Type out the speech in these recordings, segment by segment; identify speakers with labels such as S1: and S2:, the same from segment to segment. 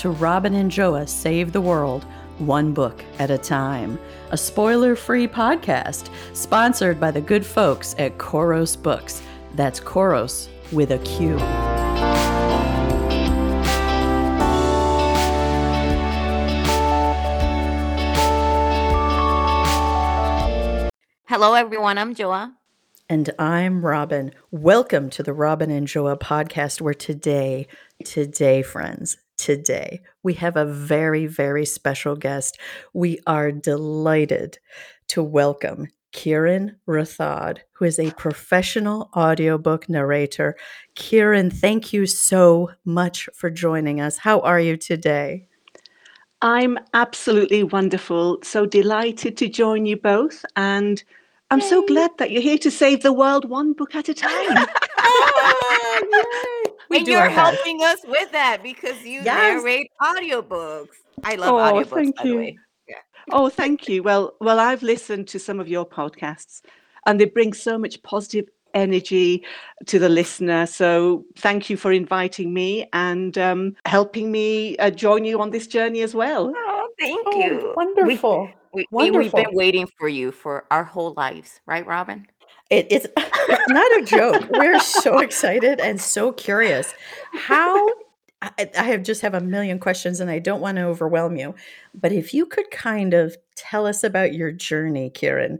S1: to Robin and Joa Save the World, one book at a time, a spoiler free podcast sponsored by the good folks at Khoros Books. That's Khoros with a Q.
S2: Hello, everyone. I'm Joa.
S1: And I'm Robin. Welcome to the Robin and Joa podcast, where today, today, friends, today, we have a very, very special guest. We are delighted to welcome Kiran Rathod, who is a professional audiobook narrator. Kiran, thank you so much for joining us. How are you today?
S3: I'm absolutely wonderful. So delighted to join you both. And I'm Yay. so glad that you're here to save the world one book at a time.
S2: Ah, we and you're helping us with that because you yes. narrate audiobooks. I love oh, audiobooks, thank by you. the way.
S3: Yeah. Oh, thank you. Well, well, I've listened to some of your podcasts and they bring so much positive energy to the listener. So thank you for inviting me and um, helping me uh, join you on this journey as well.
S2: Oh, thank oh, you.
S1: Wonderful.
S2: We, we, we, we've been waiting for you for our whole lives, right, Robin?
S1: It, it's, not a joke. We're so excited and so curious. How I, I have just have a million questions and I don't want to overwhelm you. But if you could kind of tell us about your journey, Kieran,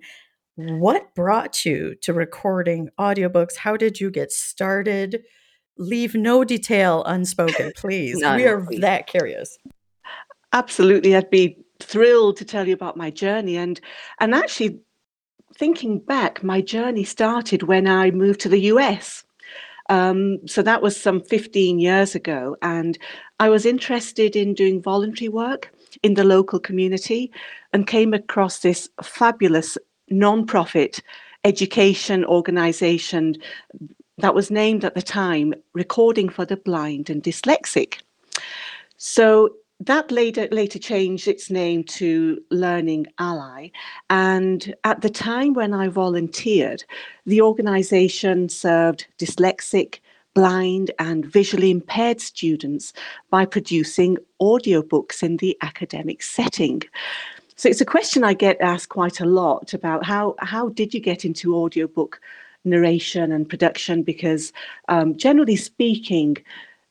S1: what brought you to recording audiobooks? How did you get started? Leave no detail unspoken, please. None, we are please. that curious.
S3: Absolutely. I'd be thrilled to tell you about my journey and and actually thinking back my journey started when i moved to the us um, so that was some 15 years ago and i was interested in doing voluntary work in the local community and came across this fabulous non-profit education organization that was named at the time recording for the blind and dyslexic. So that later later changed its name to Learning Ally. And at the time when I volunteered, the organization served dyslexic, blind, and visually impaired students by producing audiobooks in the academic setting. So it's a question I get asked quite a lot about how how did you get into audiobook narration and production? Because um, generally speaking,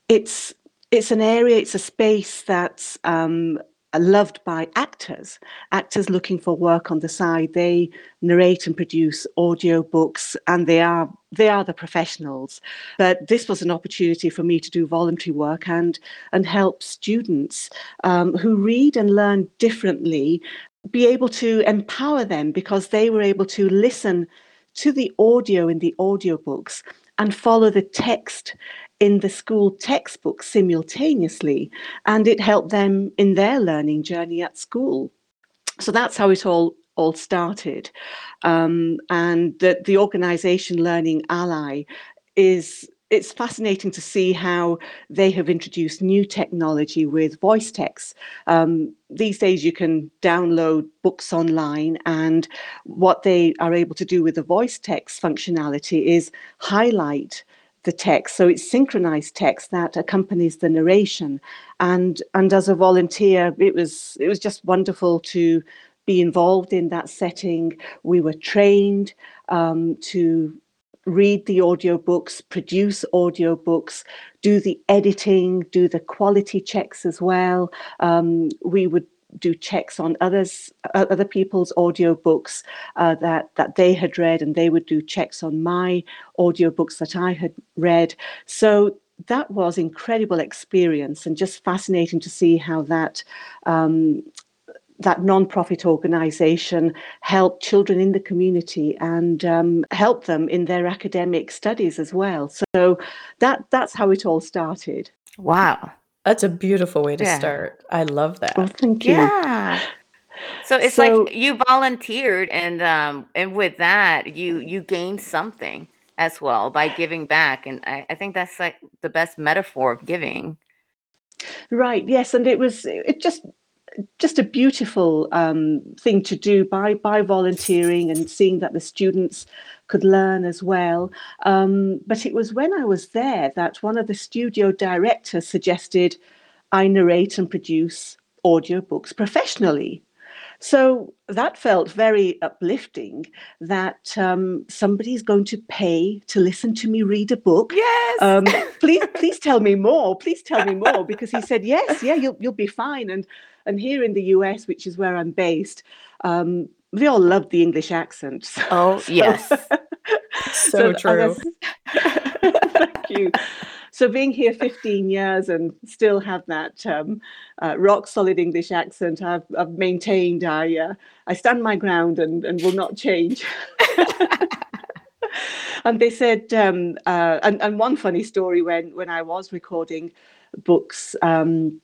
S3: it's it's an area, it's a space that's um, loved by actors. Actors looking for work on the side, they narrate and produce audio books, and they are they are the professionals. But this was an opportunity for me to do voluntary work and and help students um, who read and learn differently be able to empower them because they were able to listen to the audio in the audiobooks and follow the text in the school textbook simultaneously, and it helped them in their learning journey at school. So that's how it all all started, um, and the the organisation Learning Ally is it's fascinating to see how they have introduced new technology with voice text. Um, these days, you can download books online, and what they are able to do with the voice text functionality is highlight the text. So it's synchronized text that accompanies the narration. And and as a volunteer, it was it was just wonderful to be involved in that setting. We were trained um, to read the audiobooks, produce audiobooks, do the editing, do the quality checks as well. Um, we would do checks on others other people's audiobooks uh, that that they had read and they would do checks on my audiobooks that I had read. So that was incredible experience and just fascinating to see how that um, that non-profit organization helped children in the community and um, help them in their academic studies as well. So that that's how it all started.
S2: Wow
S1: that's a beautiful way to Yeah. start. I love that.
S3: Oh, thank you.
S2: Yeah. So it's like you volunteered and um and with that you you gained something as well by giving back. And I, I think that's like the best metaphor of giving.
S3: right, yes, and it was it just just a beautiful um, thing to do by by volunteering and seeing that the students could learn as well. Um, but it was when I was there that one of the studio directors suggested I narrate and produce audiobooks professionally. So that felt very uplifting that um, somebody's going to pay to listen to me read a book.
S2: Yes.
S3: Um, please, please tell me more. Please tell me more because he said yes, yeah, you'll you'll be fine. And and here in the US, which is where I'm based, um, we all love the English accent.
S2: So, oh yes,
S1: so, so true.
S3: Thank you. So being here 15 years and still have that um, uh, rock solid English accent, I've, I've maintained. I uh, I stand my ground and, and will not change. and they said, um, uh, and, and one funny story when when I was recording books. Um,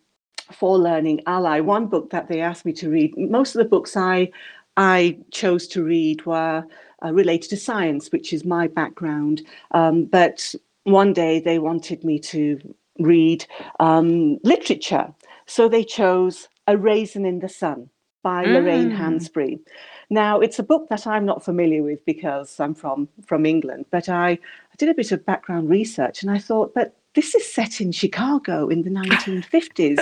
S3: for learning ally one book that they asked me to read most of the books i i chose to read were uh, related to science which is my background um, but one day they wanted me to read um, literature. So they chose A Raisin in the Sun by mm. Lorraine Hansberry. Now, it's a book that I'm not familiar with because I'm from, from England, but I, I did a bit of background research and I thought, but this is set in Chicago in the 1950s.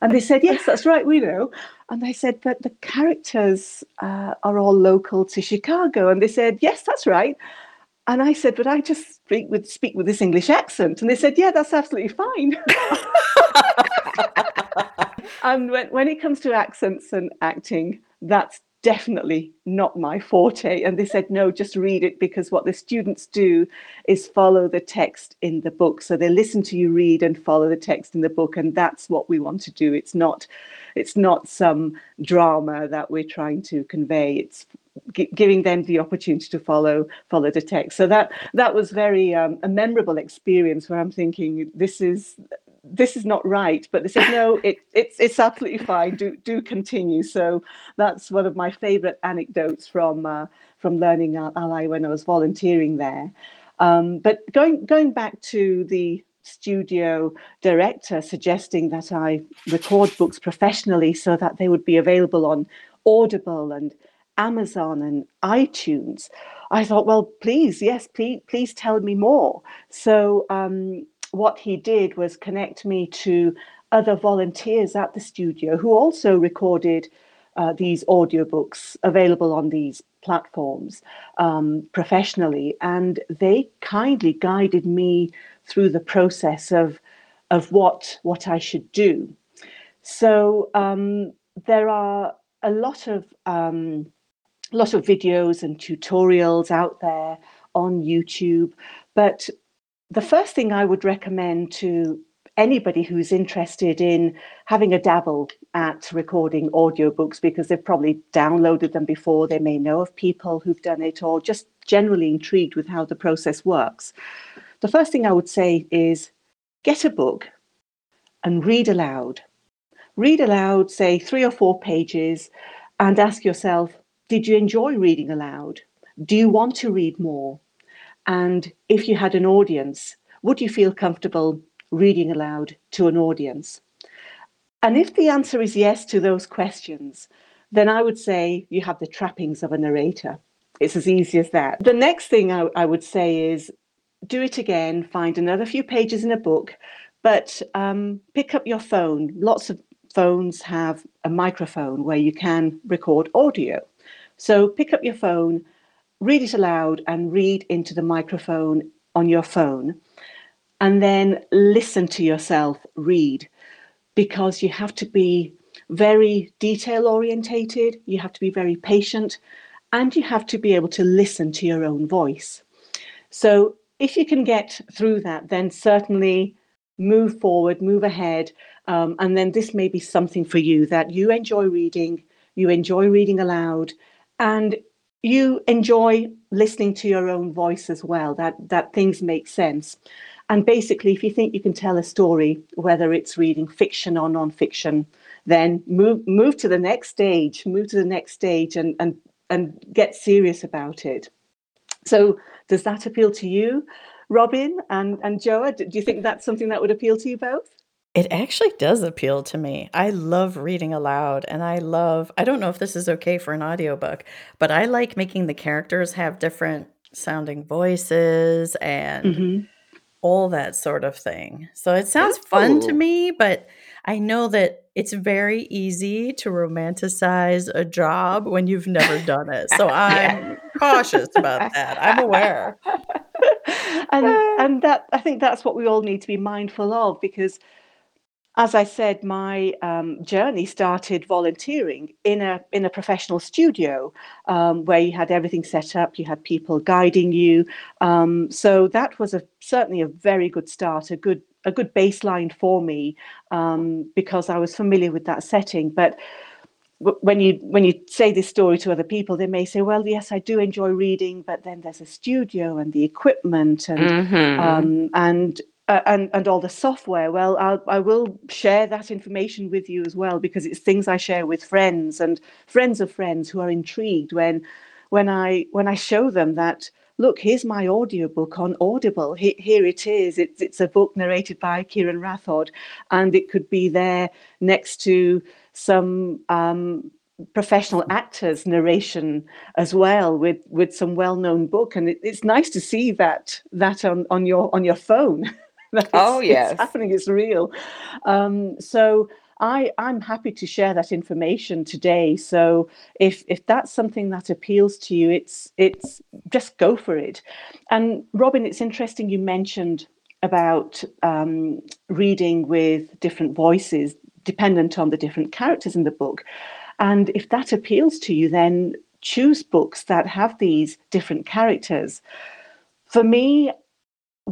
S3: and they said, yes, that's right, we know. And I said, but the characters uh, are all local to Chicago. And they said, yes, that's right. And I said, but I just speak with speak with this English accent. And they said, yeah, that's absolutely fine. and when, when it comes to accents and acting, that's definitely not my forte. And they said, no, just read it because what the students do is follow the text in the book. So they listen to you read and follow the text in the book. And that's what we want to do. It's not it's not some drama that we're trying to convey. It's giving them the opportunity to follow follow the text. So that that was very um, a memorable experience where I'm thinking this is this is not right but they said no it, it's it's absolutely fine do do continue so that's one of my favorite anecdotes from uh, from learning ally when i was volunteering there um, but going going back to the studio director suggesting that i record books professionally so that they would be available on audible and Amazon and iTunes. I thought, well, please, yes, please, please tell me more. So um, what he did was connect me to other volunteers at the studio who also recorded uh, these audiobooks available on these platforms um, professionally. And they kindly guided me through the process of, of what, what I should do. So um, there are a lot of um, lot of videos and tutorials out there on YouTube. But the first thing I would recommend to anybody who's interested in having a dabble at recording audiobooks because they've probably downloaded them before, they may know of people who've done it, or just generally intrigued with how the process works. The first thing I would say is get a book and read aloud. Read aloud, say three or four pages, and ask yourself, did you enjoy reading aloud? Do you want to read more? And if you had an audience, would you feel comfortable reading aloud to an audience? And if the answer is yes to those questions, then I would say you have the trappings of a narrator. It's as easy as that. The next thing I, I would say is do it again, find another few pages in a book, but um, pick up your phone. Lots of phones have a microphone where you can record audio. So pick up your phone, read it aloud, and read into the microphone on your phone. And then listen to yourself read because you have to be very detail orientated, you have to be very patient, and you have to be able to listen to your own voice. So if you can get through that, then certainly move forward, move ahead. Um, and then this may be something for you that you enjoy reading, you enjoy reading aloud, and you enjoy listening to your own voice as well. That that things make sense. And basically if you think you can tell a story whether it's reading fiction or non-fiction then move move to the next stage move to the next stage and and and get serious about it. So does that appeal to you robin and and joa? Do you think that's something that would appeal to you both
S1: it actually does appeal to me. I love reading aloud and I love I don't know if this is okay for an audiobook, but I like making the characters have different sounding voices and mm-hmm. all that sort of thing. So it sounds fun to me, but I know that it's very easy to romanticize a job when you've never done it. So I'm cautious about that. I'm aware.
S3: and and that I think that's what we all need to be mindful of because as I said, my um, journey started volunteering in a in a professional studio um, where you had everything set up, you had people guiding you. Um, so that was a certainly a very good start, a good a good baseline for me um, because I was familiar with that setting. But when you when you say this story to other people, they may say, "Well, yes, I do enjoy reading, but then there's a studio and the equipment and mm-hmm. um, and uh, and and all the software well I'll, i will share that information with you as well because it's things i share with friends and friends of friends who are intrigued when when i when i show them that look here's my audiobook on audible. He, here it is. It's, it's a book narrated by kieran rathod and it could be there next to some um, professional actors narration as well with with some well-known book. And it, it's nice to see that that on on your on your phone
S2: oh yes,
S3: it's happening. It's real. Um, so I I'm happy to share that information today. So if if that's something that appeals to you, it's it's just go for it. And Robin, it's interesting you mentioned about um, reading with different voices dependent on the different characters in the book. And if that appeals to you, then choose books that have these different characters. For me,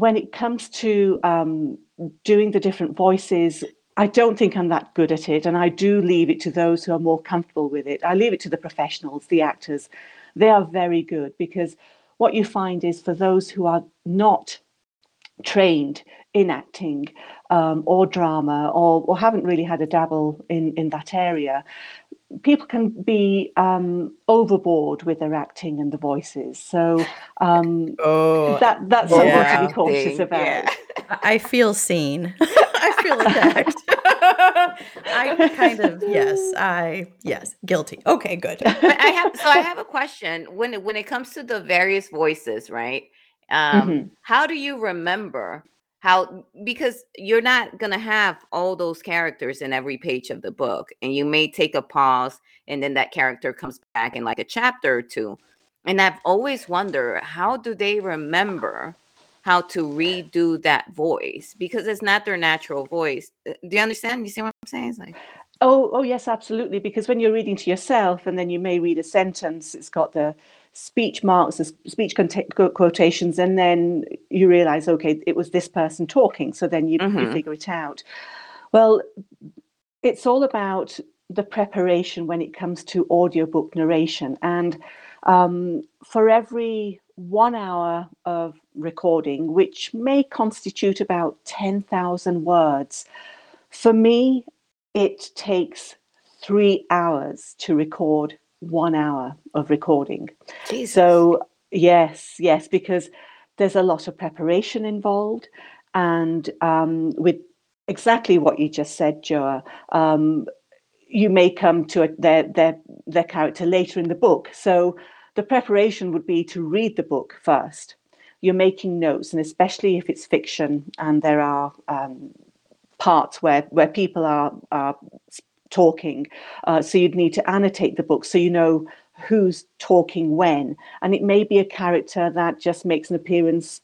S3: when it comes to um, doing the different voices, I don't think I'm that good at it. And I do leave it to those who are more comfortable with it. I leave it to the professionals, the actors. They are very good because what you find is for those who are not trained in acting um, or drama or, or haven't really had a dabble in, in that area, people can be um, overboard with their acting and the voices. So um, oh, that that's something yeah. to be cautious about. Yeah.
S1: I feel seen. I feel attacked. I kind of yes, I yes, guilty. Okay, good.
S2: But I have so I have a question when it, when it comes to the various voices, right? Um, mm-hmm. How do you remember how because you're not going to have all those characters in every page of the book and you may take a pause and then that character comes back in like a chapter or two and i've always wondered how do they remember how to redo that voice? Because it's not their natural voice. Uh, do you understand? You see what i'm saying? It's like
S3: oh oh yes absolutely because when you're reading to yourself and then you may read a sentence it's got the speech marks, speech quotations, and then you realize, okay, it was this person talking. So then you, mm-hmm. you figure it out. Well, it's all about the preparation when it comes to audiobook narration. And um, for every one hour of recording, which may constitute about 10,000 words, for me, it takes three hours to record one hour of recording. Jesus. So, yes, yes, because there's a lot of preparation involved. And um, with exactly what you just said, Joa, um, you may come to a, their, their, their character later in the book. So, the preparation would be to read the book first. You're making notes, and especially if it's fiction and there are um, parts where, where people are, are talking. Uh, so you'd need to annotate the book so you know who's talking when. And it may be a character that just makes an appearance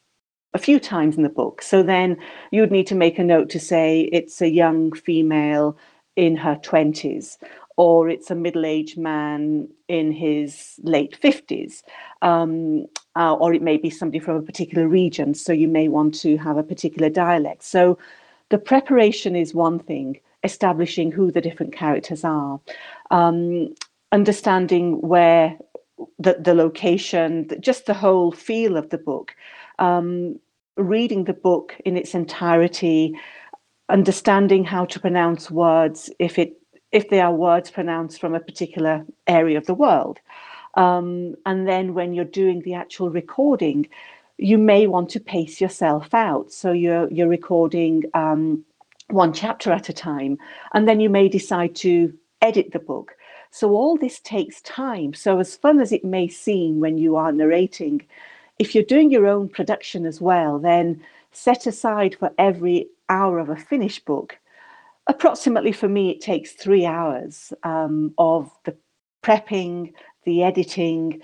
S3: a few times in the book. So then you'd need to make a note to say it's a young female in her 20s or it's a middle-aged man in his late 50s um, uh, or it may be somebody from a particular region so you may want to have a particular dialect so the preparation is one thing establishing who the different characters are, um, understanding where the, the location, just the whole feel of the book, um, reading the book in its entirety, understanding how to pronounce words if it if they are words pronounced from a particular area of the world. Um, and then when you're doing the actual recording, you may want to pace yourself out. So you're you're recording um, one chapter at a time, and then you may decide to edit the book. So all this takes time. So as fun as it may seem when you are narrating, if you're doing your own production as well, then set aside for every hour of a finished book approximately for me, it takes three hours um, of the prepping, the editing,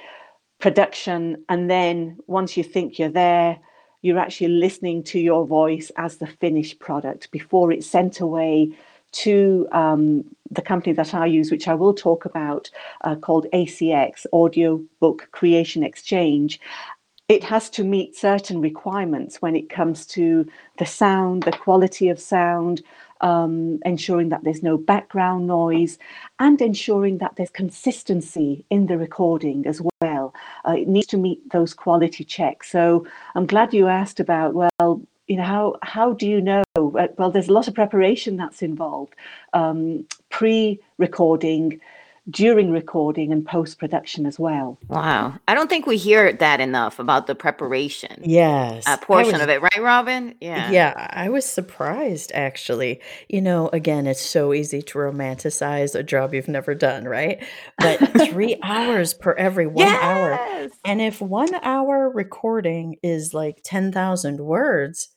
S3: production, and then once you think you're there, you're actually listening to your voice as the finished product before it's sent away to um, the company that I use, which I will talk about, uh, called ACX, Audio Book Creation Exchange. It has to meet certain requirements when it comes to the sound, the quality of sound, um, ensuring that there's no background noise, and ensuring that there's consistency in the recording as well. Uh, it needs to meet those quality checks. So I'm glad you asked about, well, you know, how, how do you know? Uh, well, there's a lot of preparation that's involved. Um, Pre recording, during recording and post production as well.
S2: Wow. I don't think we hear that enough about the preparation.
S1: Yes.
S2: Uh, a portion was, of it, right, Robin? Yeah.
S1: Yeah. I was surprised actually. You know, again, it's so easy to romanticize a job you've never done, right? But three hours per every one yes! hour. And if one hour recording is like 10,000 words,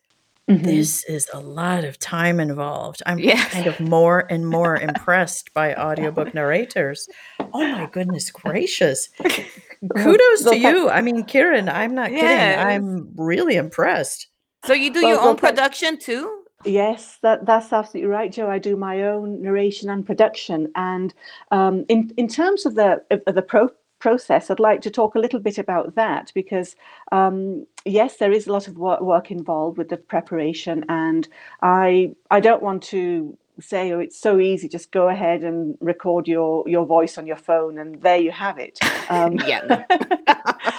S1: Mm-hmm. This is a lot of time involved. I'm yes. kind of more and more impressed by audiobook narrators. Oh my goodness gracious. Kudos to you. I mean, Kieran, I'm not yes. kidding. I'm really impressed.
S2: So you do well, your own production too?
S3: Yes, that, that's absolutely right, Joe. I do my own narration and production, and um, in in terms of the of the pro process, I'd like to talk a little bit about that because, um, yes, there is a lot of work, work involved with the preparation, and I I don't want to say oh it's so easy just go ahead and record your your voice on your phone and there you have it.
S2: Um, yeah.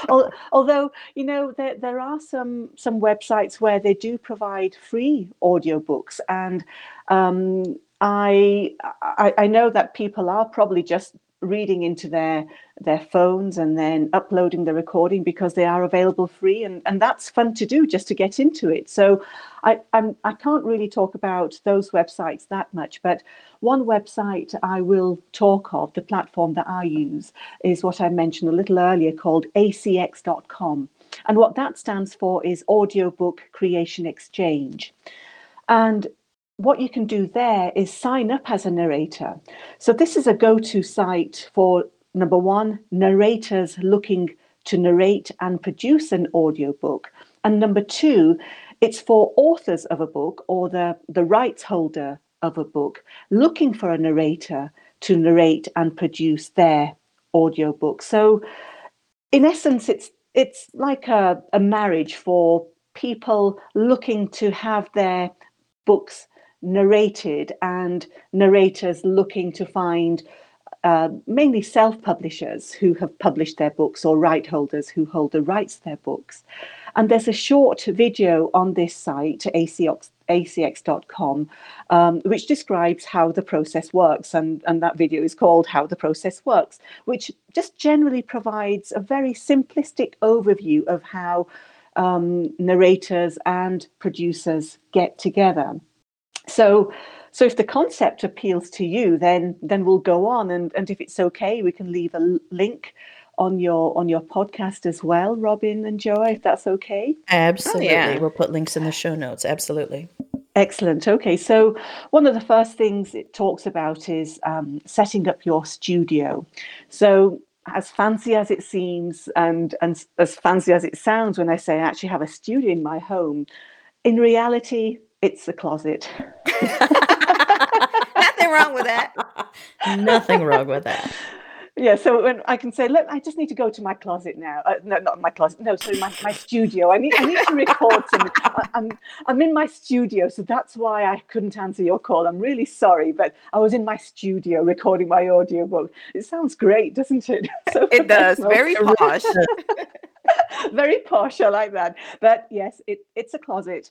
S3: although you know there, there are some some websites where they do provide free audiobooks and um, I, I, I know that people are probably just reading into their their phones and then uploading the recording because they are available free and, and that's fun to do just to get into it. So I, I'm, I can't really talk about those websites that much but one website I will talk of the platform that I use is what I mentioned a little earlier called acx.com and what that stands for is audiobook creation exchange. And what you can do there is sign up as a narrator. So this is a go-to site for number one, narrators looking to narrate and produce an audiobook. And number two, it's for authors of a book or the, the rights holder of a book looking for a narrator to narrate and produce their audiobook. So in essence, it's it's like a, a marriage for people looking to have their books narrated and narrators looking to find uh, mainly self-publishers who have published their books or right holders who hold the rights to their books. And there's a short video on this site, ACX, acx.com, um, which describes how the process works. And, and that video is called How the Process Works, which just generally provides a very simplistic overview of how um, narrators and producers get together. So, so if the concept appeals to you, then then we'll go on, and and if it's okay, we can leave a link on your on your podcast as well, Robin and Joa, if that's okay.
S1: Absolutely, oh, yeah. we'll put links in the show notes. Absolutely.
S3: Excellent. Okay, so one of the first things it talks about is um, setting up your studio. So as fancy as it seems and, and as fancy as it sounds when I say I actually have a studio in my home, in reality, it's the closet.
S2: Nothing wrong with that.
S1: Nothing wrong with that.
S3: Yeah, so when I can say, look, I just need to go to my closet now. Uh, no, not my closet. No, sorry, my, my studio. I need, I need to record something. I'm, I'm in my studio, so that's why I couldn't answer your call. I'm really sorry, but I was in my studio recording my audiobook. It sounds great, doesn't it?
S2: So it does. Very posh.
S3: Very posh. I like that. But yes, it, it's a closet.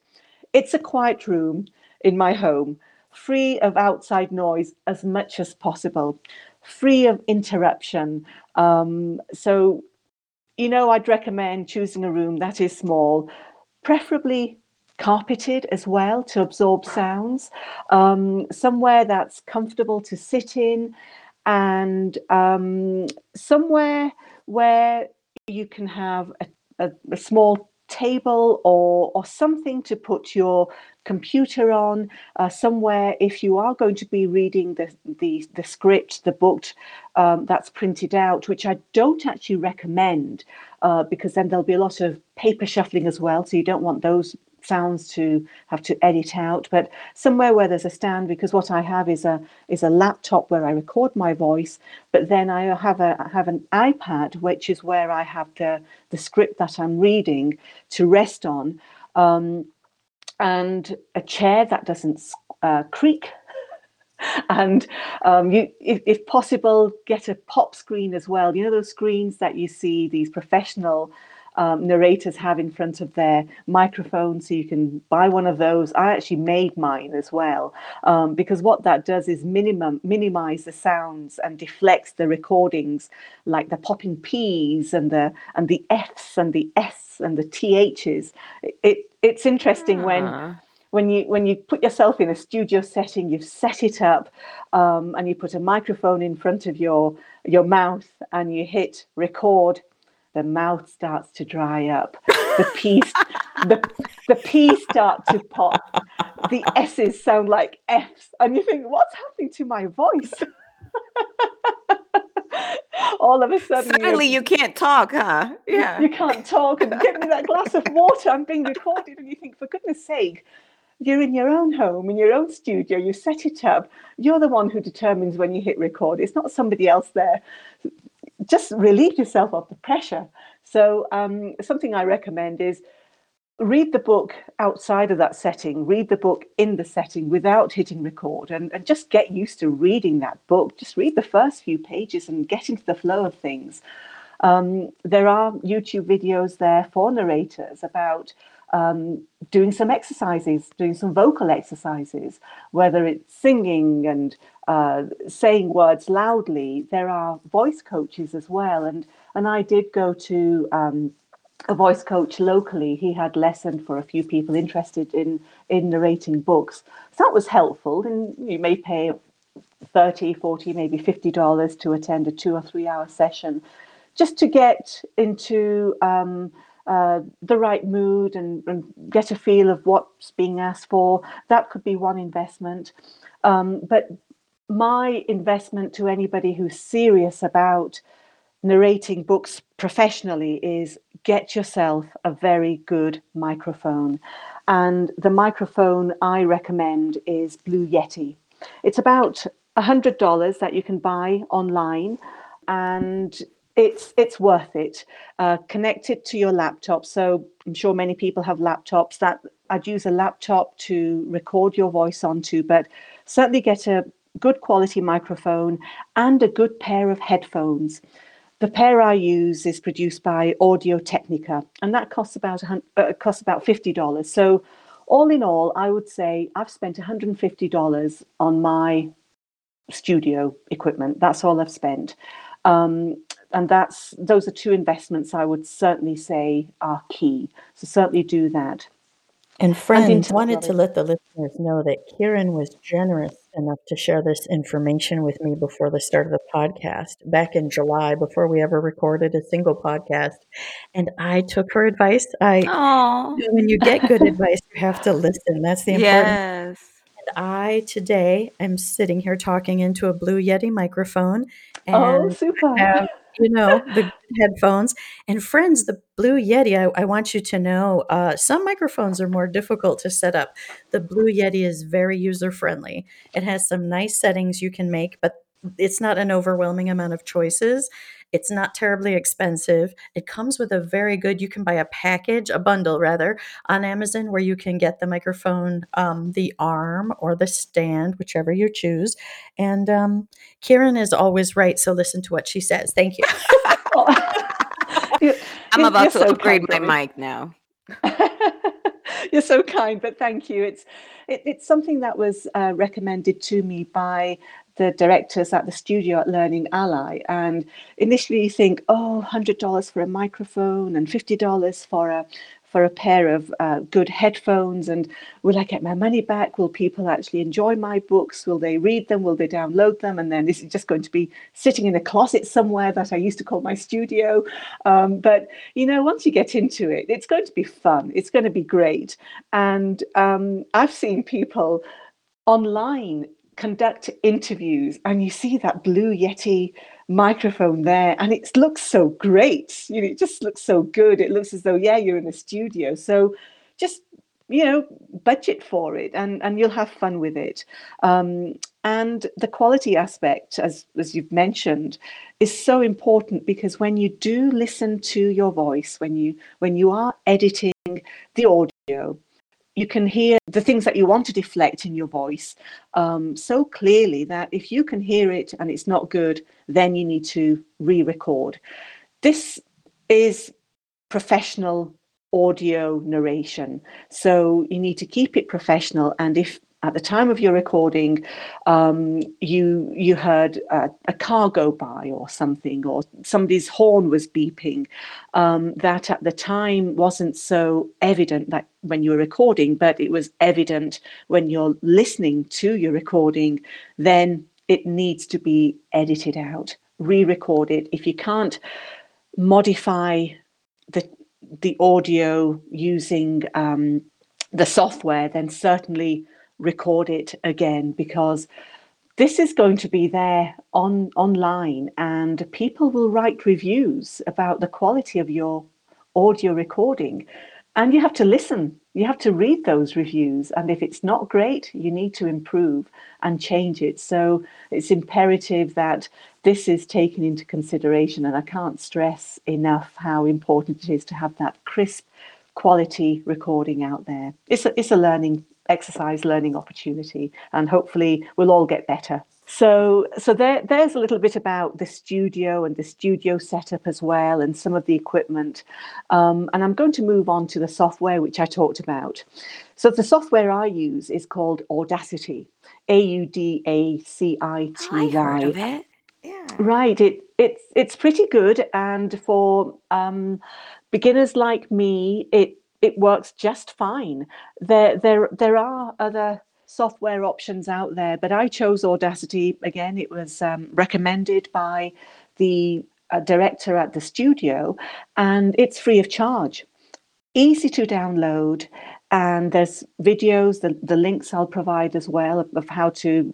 S3: It's a quiet room in my home, free of outside noise as much as possible, free of interruption. Um, so, you know, I'd recommend choosing a room that is small, preferably carpeted as well to absorb sounds, um, somewhere that's comfortable to sit in, and um, somewhere where you can have a, a, a small table or or something to put your computer on uh, somewhere. If you are going to be reading the the, the script the book um, that's printed out which i don't actually recommend uh, because then there'll be a lot of paper shuffling as well so you don't want those sounds to have to edit out but somewhere where there's a stand because what i have is a is a laptop where i record my voice but then i have a have an ipad which is where i have the the script that i'm reading to rest on um, and a chair that doesn't uh, creak and um, you, if, if, possible, get a pop screen as well. You know those screens that you see these professional um, narrators have in front of their microphone, so you can buy one of those. I actually made mine as well um, because what that does is minimum minimize the sounds and deflects the recordings, like the popping P's and the and the F's and the S and the THs. It it's interesting when ah. when you when you put yourself in a studio setting, you've set it up, um, and you put a microphone in front of your your mouth, and you hit record the mouth starts to dry up, the P's, the, the P start to pop, the S's sound like F's, and you think, what's happening to my voice? All of a sudden,
S2: suddenly you can't talk, huh?
S3: Yeah, you can't talk, and get me that glass of water. I'm being recorded, and you think, for goodness sake, you're in your own home, in your own studio, you set it up. You're the one who determines when you hit record. It's not somebody else there just relieve yourself of the pressure. So, um, something I recommend is read the book outside of that setting, read the book in the setting without hitting record, and, and just get used to reading that book. Just read the first few pages and get into the flow of things. Um, there are YouTube videos there for narrators about um, doing some exercises, doing some vocal exercises, whether it's singing and uh, saying words loudly. There are voice coaches as well, and and I did go to um, a voice coach locally. He had lesson for a few people interested in in narrating books. So that was helpful, and you may pay 30 40 maybe 50 dollars to attend a two or three hour session just to get into um, uh, the right mood and, and, get a feel of what's being asked for. That could be one investment. Um, but my investment to anybody who's serious about narrating books professionally is get yourself a very good microphone. And the microphone I recommend is Blue Yeti. It's about $100 that you can buy online and it's it's worth it. Uh, connect it to your laptop. So I'm sure many people have laptops that I'd use a laptop to record your voice onto, but certainly get a good quality microphone and a good pair of headphones. The pair I use is produced by Audio Technica, and that costs about uh, costs about fifty dollars. So, all in all, I would say I've spent one hundred and fifty dollars on my studio equipment. That's all I've spent, um, and that's those are two investments I would certainly say are key. So certainly do that.
S1: And friends, wanted to let the listeners know that Kieran was generous enough to share this information with me before the start of the podcast back in July, before we ever recorded a single podcast. And I took her advice. I Aww. when you get good advice, you have to listen. That's the important. Yes. And I today am sitting here talking into a Blue Yeti microphone.
S3: Oh, and oh, super. Have
S1: you know, the headphones. And friends, the Blue Yeti, I, I want you to know uh, some microphones are more difficult to set up. The Blue Yeti is very user friendly. It has some nice settings you can make, but it's not an overwhelming amount of choices. It's not terribly expensive. It comes with a very good, you can buy a package, a bundle rather, on Amazon where you can get the microphone, um, the arm, or the stand, whichever you choose. And um, Kieran is always right. So listen to what she says. Thank you.
S2: I'm about to so upgrade my mic now.
S3: you're so kind, but thank you. It's it, it's something that was uh, recommended to me by the directors at the studio at Learning Ally. And initially you think, oh, $100 for a microphone and $50 for a for a pair of uh, good headphones and will I get my money back? Will people actually enjoy my books? Will they read them? Will they download them? And then this is just going to be sitting in a closet somewhere that I used to call my studio. Um, but, you know, once you get into it, it's going to be fun. It's going to be great. And um, I've seen people online conduct interviews and you see that blue Yeti microphone there and it looks so great. You know it just looks so good. It looks as though yeah you're in a studio. So just you know budget for it and and you'll have fun with it. Um, and the quality aspect as as you've mentioned is so important because when you do listen to your voice when you when you are editing the audio you can hear the things that you want to deflect in your voice um, so clearly that if you can hear it and it's not good, then you need to re record. This is professional audio narration. So you need to keep it professional. And if at the time of your recording, um, you you heard a, a, car go by or something, or somebody's horn was beeping. Um, that at the time wasn't so evident that when you were recording, but it was evident when you're listening to your recording. Then it needs to be edited out, re-recorded. If you can't modify the the audio using um, the software, then certainly record it again because this is going to be there on online and people will write reviews about the quality of your audio recording. And you have to listen. You have to read those reviews and if it's not great you need to improve and change it. So it's imperative that this is taken into consideration and i can't stress enough how important it is to have that crisp quality recording out there. It's a, it's a learning exercise learning opportunity and hopefully we'll all get better. So so there there's a little bit about the studio and the studio setup as well and some of the equipment. Um, and i'm going to move on to the software which i talked about. So the software i use is called audacity a-u-d-a-c-i-t-y
S2: yeah.
S3: right it it's it's pretty good and for um, beginners like me it it works just fine. There, there, there are other software options out there, but I chose Audacity. Again, it was um, recommended by the uh, director at the studio, and it's free of charge. Easy to download, and there's videos. The, the links I'll provide as well of, of how to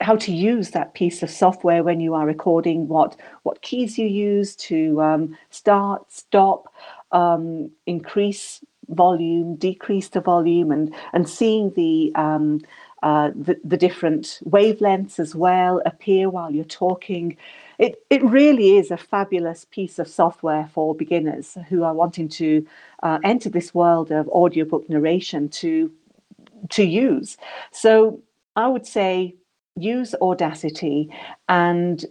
S3: how to use that piece of software when you are recording. What what keys you use to um, start, stop, um, increase volume, decrease the volume, and and seeing the um, uh, the, the different wavelengths as well appear while you're talking. It, it really is a fabulous piece of software for beginners who are wanting to uh, enter this world of audiobook narration to to use. So I would say use Audacity and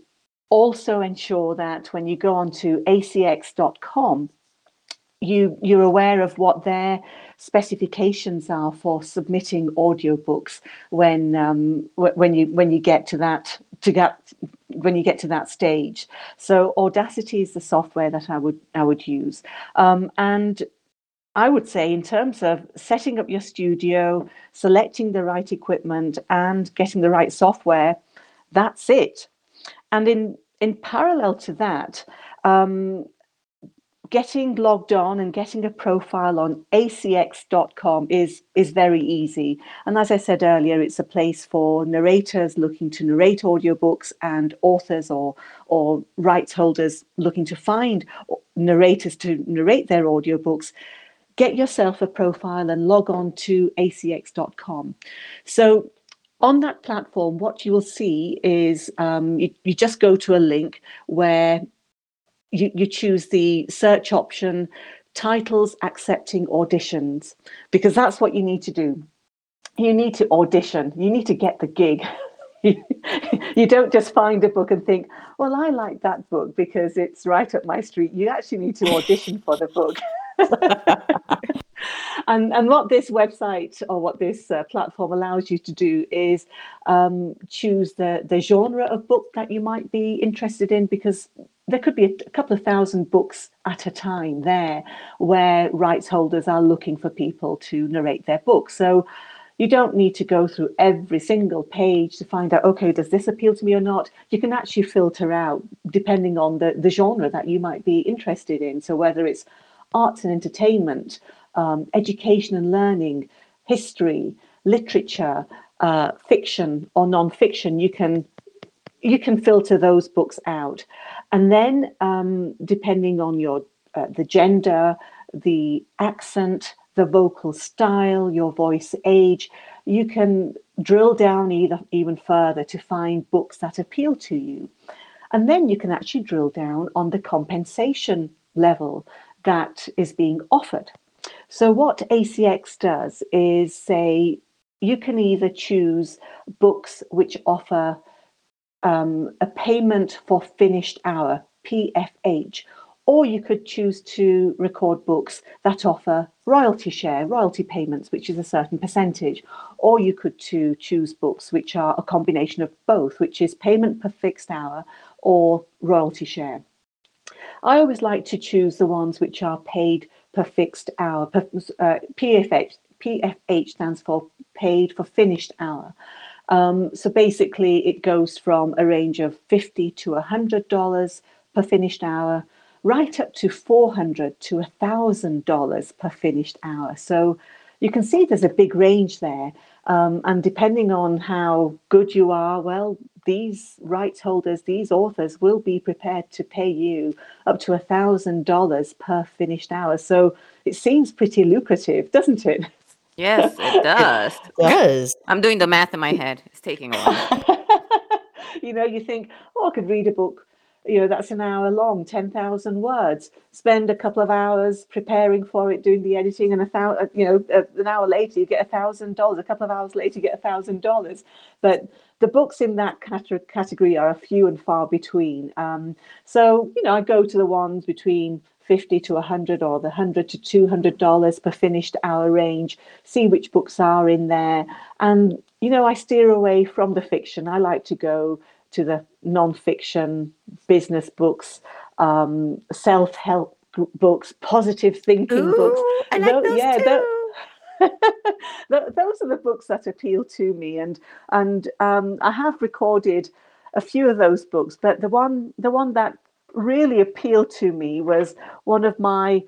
S3: also ensure that when you go on to acx.com you you're aware of what their specifications are for submitting audiobooks when um, when you when you get to that to get when you get to that stage. So Audacity is the software that I would I would use, um, and I would say in terms of setting up your studio, selecting the right equipment, and getting the right software, that's it. And in in parallel to that. Um, getting logged on and getting a profile on acx.com is is very easy. And as i said earlier it's a place for narrators looking to narrate audiobooks and authors or or rights holders looking to find narrators to narrate their audiobooks. Get yourself a profile and log on to acx.com so on that platform, what you will see is um, you, you just go to a link where you, you choose the search option titles accepting auditions because that's what you need to do. You need to audition. You need to get the gig. You don't just find a book and think well i like that book because it's right up my street. You actually need to audition for the book. And and what this website or what this uh, platform allows you to do is um, choose the the genre of book that you might be interested in because there could be a, couple of thousand books at a time there where rights holders are looking for people to narrate their books. So you don't need to go through every single page to find out, okay, does this appeal to me or not? You can actually filter out depending on the, the genre that you might be interested in. So whether it's arts and entertainment, um, education and learning, history, literature, uh, fiction or non-fiction, you can you can filter those books out, and then um, depending on your uh, the gender, the accent, the vocal style, your voice age, you can drill down either even further to find books that appeal to you. And then you can actually drill down on the compensation level that is being offered. So, what ACX does is say you can either choose books which offer um, a payment for finished hour, PFH, or you could choose to record books that offer royalty share, royalty payments, which is a certain percentage, or you could to choose books which are a combination of both, which is payment per fixed hour or royalty share. I always like to choose the ones which are paid per fixed hour. Per, uh, PFH, PFH stands for paid for finished hour. Um, so basically, it goes from a range of fifty to hundred dollars per finished hour, right up to four hundred to thousand dollars per finished hour. So you can see there's a big range there, um, and depending on how good you are, well, these rights holders, these authors, will be prepared to pay you up to thousand dollars per finished hour. So it seems pretty lucrative, doesn't it?
S2: Yes, it does.
S1: It does.
S2: I'm doing the math in my head. It's taking a while.
S3: you know, you think, oh, I could read a book, you know, that's an hour long, 10,000 words, spend a couple of hours preparing for it, doing the editing, and a thousand, you know, an hour later, you get a thousand dollars. A couple of hours later, you get a thousand dollars. But the books in that category are a few and far between. Um, so, you know, I go to the ones between 50 to 100 or the 100 to 200 dollars per finished hour range. See which books are in there. And you know i steer away from the fiction. I like to go to the non-fiction business books um, self-help books positive thinking
S1: Ooh,
S3: books
S1: I like those yeah too.
S3: those are the books that appeal to me. And and um, i have recorded a few of those books but the one the one that really appealed to me was one of my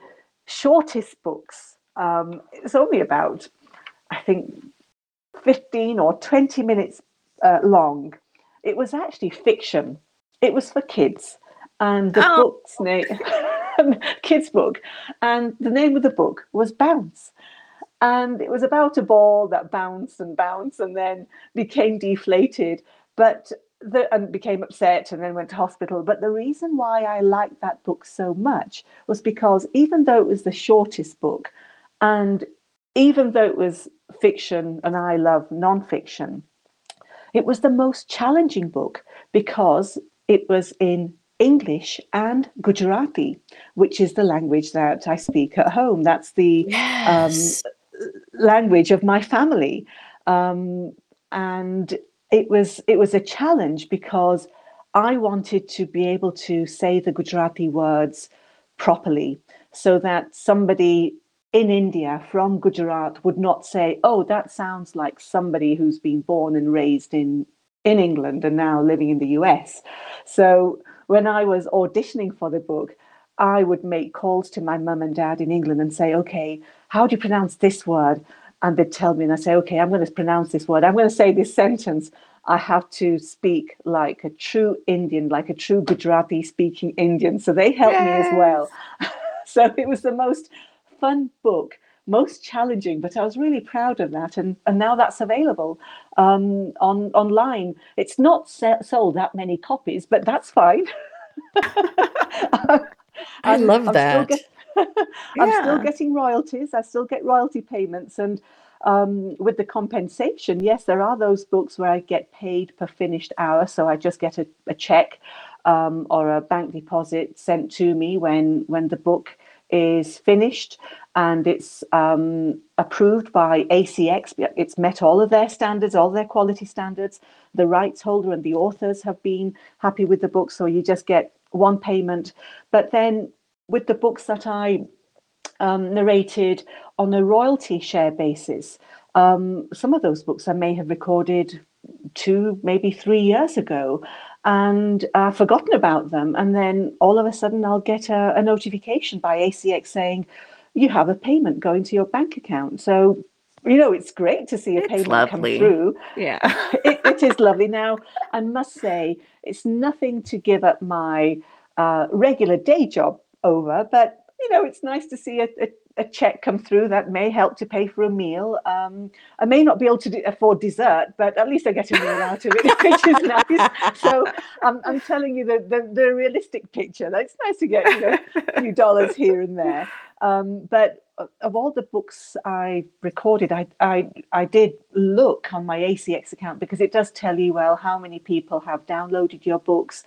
S3: shortest books. Um, it's only about, I think, 15 or 20 minutes uh, long. It was actually fiction. It was for kids. And the oh. book's name, kids' book. And the name of the book was Bounce. And it was about a ball that bounced and bounced and then became deflated. But the, and became upset and then went to hospital. But the reason why I liked that book so much was because even though it was the shortest book, and even though it was fiction and I love nonfiction, it was the most challenging book because it was in English and Gujarati, which is the language that I speak at home. That's the um, yes. um, language of my family. Um, and it was it was a challenge because I wanted to be able to say the Gujarati words properly so that somebody in India from Gujarat would not say, "Oh, that sounds like somebody who's been born and raised in in England and now living in the US." So when I was auditioning for the book, I would make calls to my mum and dad in England and say, "Okay, how do you pronounce this word?" And they'd tell me, and I say, okay, I'm going to pronounce this word. I'm going to say this sentence. I have to speak like a true Indian, like a true Gujarati speaking Indian. So they helped yes. me as well. so it was the most fun book, most challenging, but I was really proud of that. And, and now that's available um, on online. It's not sold that many copies, but that's fine.
S1: I love I'm that. Still
S3: I'm yeah. still getting royalties. I still get royalty payments. And um, with the compensation, yes, there are those books where I get paid per finished hour. So I just get a, a check um, or a bank deposit sent to me when, when the book is finished and it's um, approved by ACX. It's met all of their standards, all their quality standards. The rights holder and the authors have been happy with the book. So you just get one payment. But then with the books that I um, narrated on a royalty share basis, um, some of those books I may have recorded two, maybe three years ago and I've forgotten about them. And then all of a sudden, I'll get a, a notification by ACX saying, you have a payment going to your bank account. So you know, it's great to see a
S2: It's
S3: payment
S2: lovely.
S3: come through.
S2: Yeah.
S3: it, it is lovely. Now, I must say, it's nothing to give up my uh, regular day job over, but you know, it's nice to see a, a, a check come through that may help to pay for a meal. Um, I may not be able to afford dessert, but at least I get a meal out of it, which is nice. So I'm, I'm telling you the, the, the realistic picture. It's nice to get you know, a few dollars here and there. Um, but of all the books I recorded, I, I I did look on my ACX account because it does tell you well how many people have downloaded your books,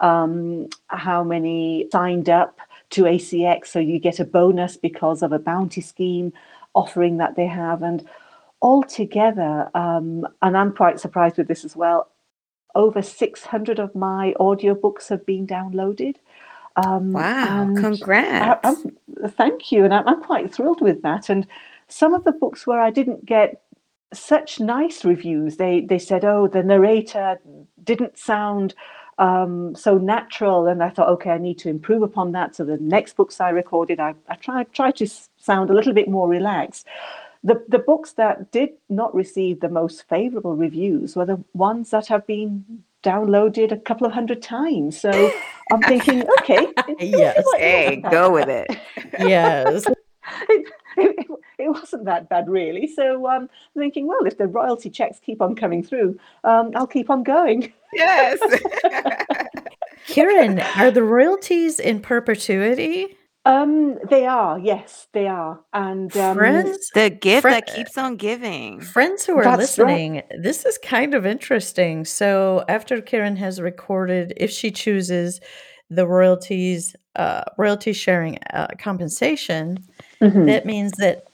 S3: um, how many signed up to ACX, so you get a bonus because of a bounty scheme offering that they have, and altogether, um, and I'm quite surprised with this as well. Over 600 of my audiobooks have been downloaded. Um,
S2: Wow.
S3: I,
S2: Congrats.
S3: I'm, thank you, and I'm, I'm quite thrilled with that. And some of the books where I didn't get such nice reviews, they they said, "Oh, the narrator didn't sound um, so natural," and I thought, "Okay, I need to improve upon that." So the next books I recorded, I, I tried tried to sound a little bit more relaxed. The the books that did not receive the most favourable reviews were the ones that have been downloaded a couple of hundred times. So I'm thinking, okay,
S1: Yes.
S2: Hey, go with it.
S1: Yes.
S3: it, it, it wasn't that bad really. So um, I'm thinking, well, if the royalty checks keep on coming through, um, I'll keep on going.
S2: Yes.
S1: Kieran, are the royalties in perpetuity?
S3: Um, they are, yes, they are, and um,
S1: Friends,
S2: the gift
S1: Fri-
S2: that keeps on giving.
S1: friends who are
S3: That's right.
S1: listening, this is kind of interesting. So after Karen has recorded, if she chooses the royalties, uh, royalty sharing uh, compensation,
S3: mhm.
S1: that means that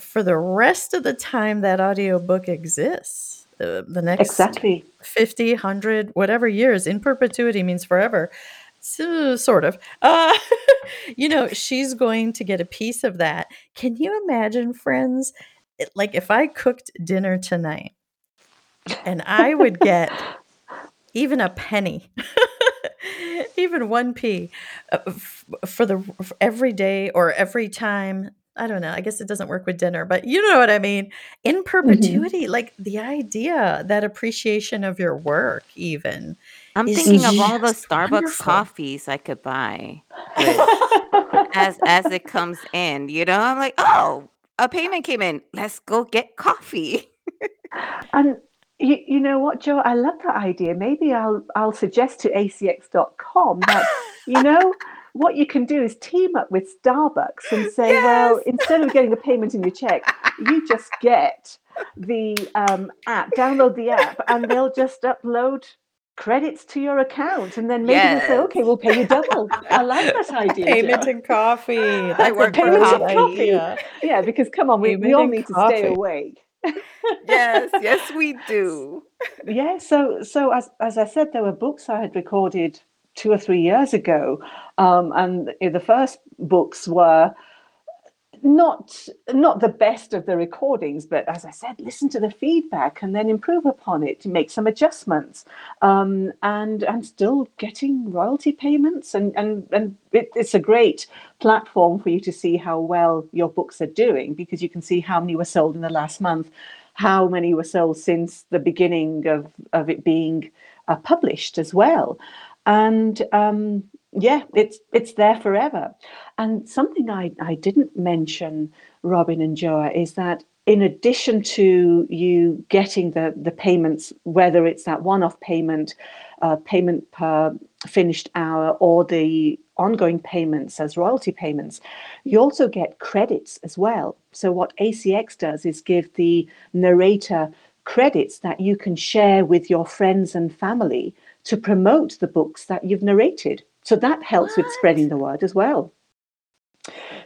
S1: for the rest of the time that audiobook exists, uh, the next
S3: exactly.
S1: 50, 100, whatever years in perpetuity means forever. So, sort of. Uh, you know, she's going to get a piece of that. Can you imagine, friends? it- Like if I cooked dinner tonight and I would get even a penny, even one p uh, f- for the for every day or every time. I don't know. I guess it doesn't work with dinner, but you know what I mean. In perpetuity, like the idea, that appreciation of your work, even
S2: I'm
S1: is
S2: thinking of all the Starbucks
S1: wonderful.
S2: coffees I could buy as as it comes in. You know, I'm like, oh, a payment came in. Let's go get coffee.
S3: And you, you know what, Joe? I love that idea. Maybe I'll I'll suggest to acx.com that you know what you can do is team up with Starbucks and say, well, instead of getting a payment in your check, you just get the um, app, download the app, and they'll just upload credits to your account, and then maybe they'll say, okay, we'll pay you double. I like that idea.
S1: Payment and coffee. A
S2: work for
S3: coffee. Yeah, because come on, we, we all need to stay awake.
S2: Yes, yes, we do.
S3: Yeah, so so as as I said, there were books I had recorded two or three years ago, um, and the first books were not not the best of the recordings, but as I said, listen to the feedback and then improve upon it to make some adjustments, um, and and still getting royalty payments, and and and it, it's a great platform for you to see how well your books are doing because you can see how many were sold in the last month, how many were sold since the beginning of of it being uh, published as well, and um, yeah, it's it's there forever. And something I, I didn't mention, Robin and Joa, is that in addition to you getting the, the payments, whether it's that one off payment, uh, payment per finished hour, or the ongoing payments as royalty payments, you also get credits as well. So, what ACX does is give the narrator credits that you can share with your friends and family to promote the books that you've narrated. So, that helps with spreading the word as well.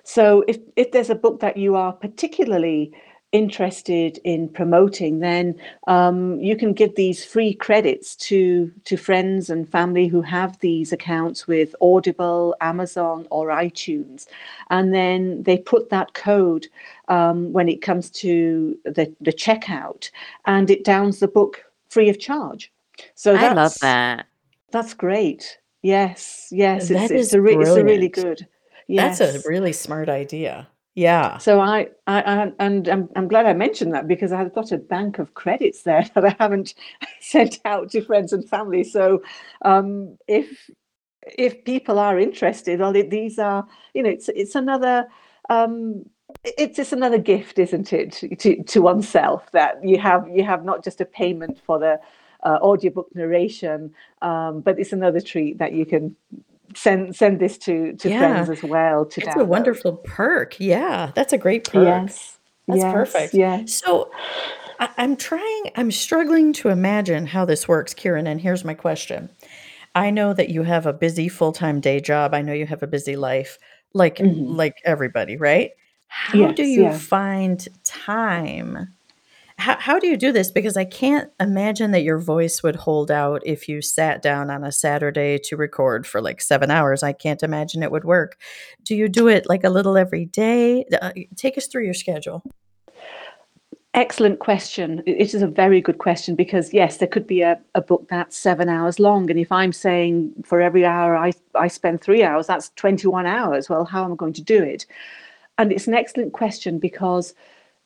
S3: So if, if there's a book that you are particularly interested in promoting, then um, you can give these free credits to to friends and family who have these accounts with Audible, Amazon, or iTunes, and then they put that code um, when it comes to the the checkout, and it downs the book free of charge.
S2: So I love that.
S3: That's great. Yes, yes, it's, it's, a re- it's a really good.
S1: That's a really smart idea. Yeah.
S3: So I, I, I and I'm, I'm glad I mentioned that because I've got a bank of credits there that I haven't sent out to friends and family. So um, if if people are interested, well, it, these are you know it's it's another um, it's just another gift, isn't it, to to oneself that you have you have not just a payment for the uh, audiobook narration, um, but it's another treat that you can send send this to to yeah. friends as well. To
S1: it's download. a wonderful perk. Yeah, that's a great perk. Yes, that's yes, perfect. Yeah. So I, I'm trying. I'm struggling to imagine how this works, Kieran. And here's my question. I know that you have a busy full time day job. I know you have a busy life, like mm-hmm. like everybody, right? How yes, do you yeah. find time how, how do you do this? Because I can't imagine that your voice would hold out if you sat down on a Saturday to record for like seven hours. I can't imagine it would work. Do you do it like a little every day? Uh, take us through your schedule.
S3: Excellent question. It is a very good question because, yes, there could be a, a book that's seven hours long. And if I'm saying for every hour I, I spend three hours, that's 21 hours. Well, how am I going to do it? And it's an excellent question because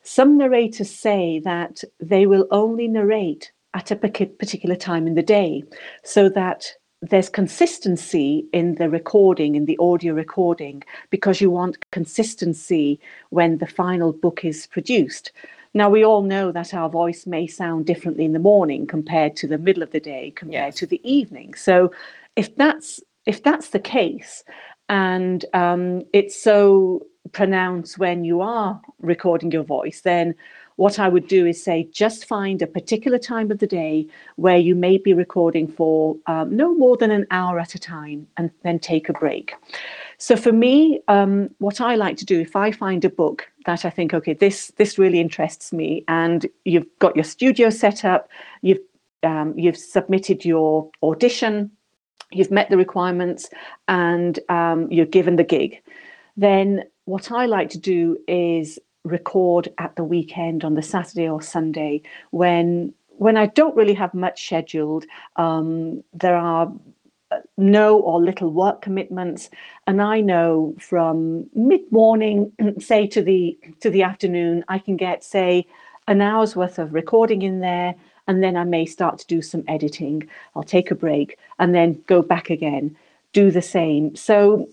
S3: some narrators say that they will only narrate at a particular time in the day so that there's consistency in the recording, in the audio recording, because you want consistency when the final book is produced. Now, we all know that our voice may sound differently in the morning compared to the middle of the day, compared yes. to the evening. So, if that's if that's the case, and um, it's so pronounced when you are recording your voice, then what I would do is say just find a particular time of the day where you may be recording for um, no more than an hour at a time and then take a break. So for me, um, what I like to do if I find a book that I think, okay, this this really interests me, and you've got your studio set up, you've um, you've submitted your audition you've met the requirements and um, you're given the gig, then what I like to do is record at the weekend on the Saturday or Sunday when when I don't really have much scheduled. Um, there are uh, no or little work commitments and i know from mid morning say to the to the afternoon i can get say an hour's worth of recording in there and then I may start to do some editing. I'll take a break and then go back again, do the same. So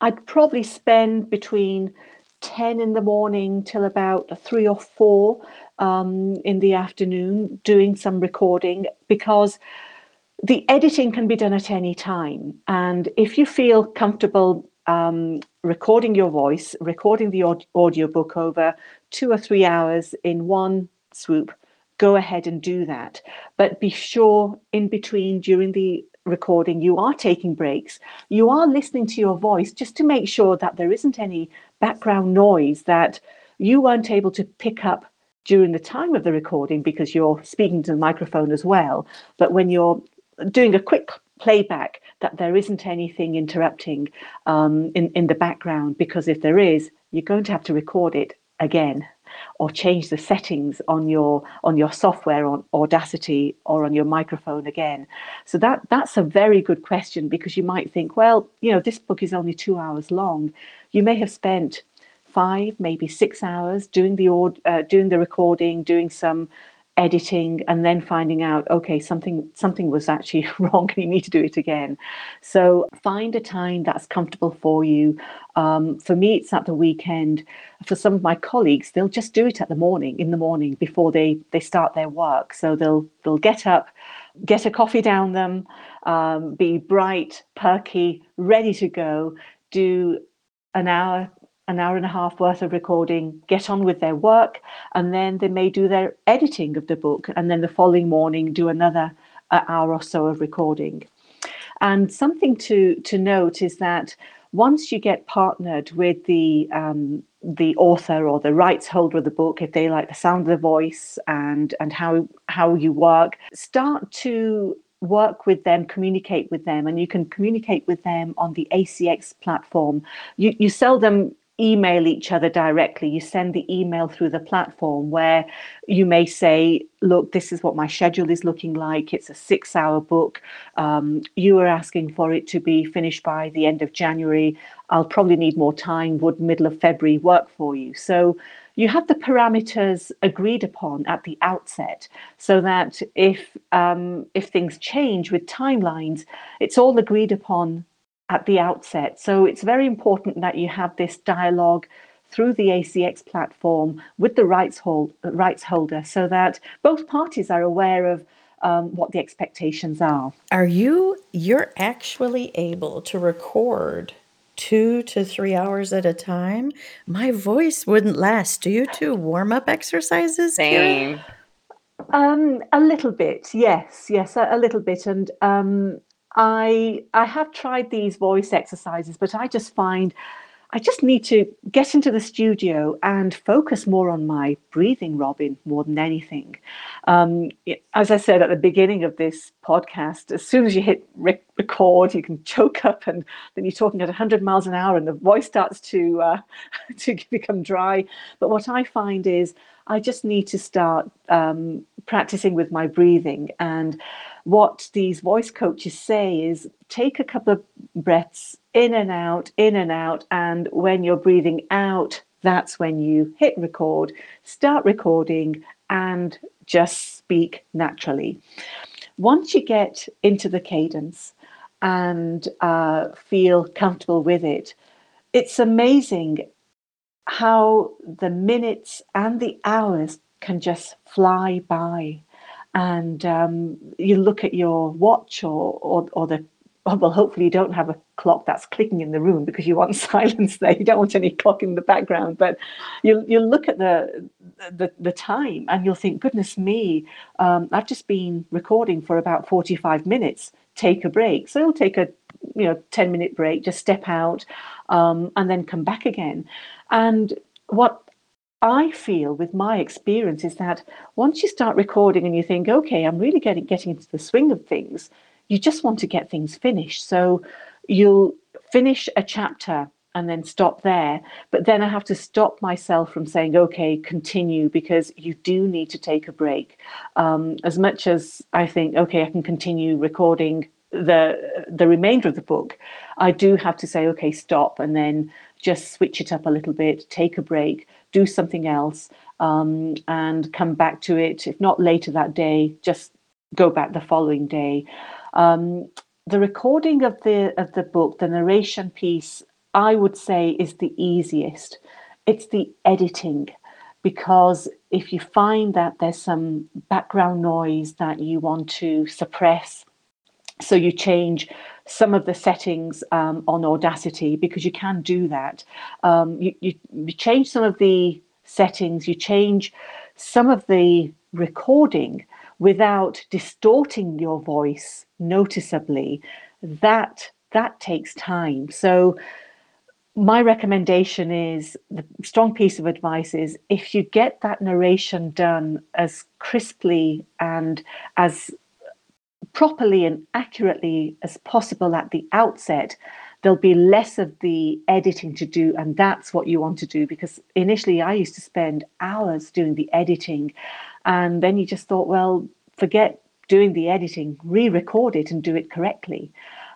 S3: I'd probably spend between 10 in the morning till about three or four um, in the afternoon doing some recording because the editing can be done at any time. And if you feel comfortable um, recording your voice, recording the audio book over two or three hours in one swoop, go ahead and do that. But be sure in between during the recording, you are taking breaks. You are listening to your voice just to make sure that there isn't any background noise that you weren't able to pick up during the time of the recording because you're speaking to the microphone as well. But when you're doing a quick playback, that there isn't anything interrupting um, in, in the background because if there is, you're going to have to record it again or change the settings on your on your software on audacity or on your microphone again. So that that's a very good question because you might think well you know this book is only two hours long. You may have spent five maybe six hours doing the uh, doing the recording doing some editing and then finding out okay something something was actually wrong and you need to do it again. So find a time that's comfortable for you. Um, for me it's at the weekend. For some of my colleagues they'll just do it at the morning in the morning before they they start their work. So they'll they'll get up get a coffee down them um, be bright perky ready to go do an hour an hour and a half worth of recording, get on with their work, and then they may do their editing of the book, and then the following morning do another uh, hour or so of recording. And something to to note is that once you get partnered with the um, the author or the rights holder of the book, if they like the sound of the voice and and how how you work, start to work with them, communicate with them, and you can communicate with them on the ACX platform. You you seldom email each other directly. You send the email through the platform where you may say, Look, this is what my schedule is looking like. It's a six hour book. Um, you are asking for it to be finished by the end of January. I'll probably need more time. Would middle of February work for you? So you have the parameters agreed upon at the outset so that if um, if things change with timelines, it's all agreed upon at the outset. So it's very important that you have this dialogue through the ACX platform with the rights, hold, rights holder so that both parties are aware of um, what the expectations are.
S1: Are you, you're actually able to record two to three hours at a time? My voice wouldn't last. Do you do warm up exercises?
S2: Same.
S3: Um, a little bit, yes, yes, a, a little bit. And um, I I have tried these voice exercises, but I just find I just need to get into the studio and focus more on my breathing, Robin, more than anything. Um, as I said at the beginning of this podcast, as soon as you hit rec- record, you can choke up, and then you're talking at 100 miles an hour, and the voice starts to uh, to become dry. But what I find is I just need to start um, practicing with my breathing. And what these voice coaches say is take a couple of breaths in and out, in and out. And when you're breathing out, that's when you hit record, start recording, and just speak naturally. Once you get into the cadence and uh, feel comfortable with it, it's amazing how the minutes and the hours can just fly by. And um, you look at your watch or, or, or the well, hopefully you don't have a clock that's clicking in the room because you want silence there. You don't want any clock in the background. But you you look at the the, the time and you'll think, goodness me, um, I've just been recording for about 45 minutes. Take a break. So you'll take a you know 10 minute break, just step out, um, and then come back again. And what I feel with my experience is that once you start recording and you think, okay, I'm really getting getting into the swing of things, you just want to get things finished. So you'll finish a chapter and then stop there. But then I have to stop myself from saying, okay, continue, because you do need to take a break. Um, as much as I think, okay, I can continue recording the the remainder of the book, I do have to say, okay, stop, and then just switch it up a little bit, take a break, do something else, um, and come back to it. If not later that day, just go back the following day. Um, the recording of the of the book, the narration piece, I would say is the easiest. It's the editing because if you find that there's some background noise that you want to suppress so you change some of the settings um, on Audacity because you can do that. Um, you, you, you change some of the settings, you change some of the recording without distorting your voice noticeably. That that takes time. So my recommendation is the strong piece of advice is if you get that narration done as crisply and as properly and accurately as possible at the outset, there'll be less of the editing to do. And that's what you want to do because initially I used to spend hours doing the editing. And then you just thought, well, forget doing the editing, re record it and do it correctly.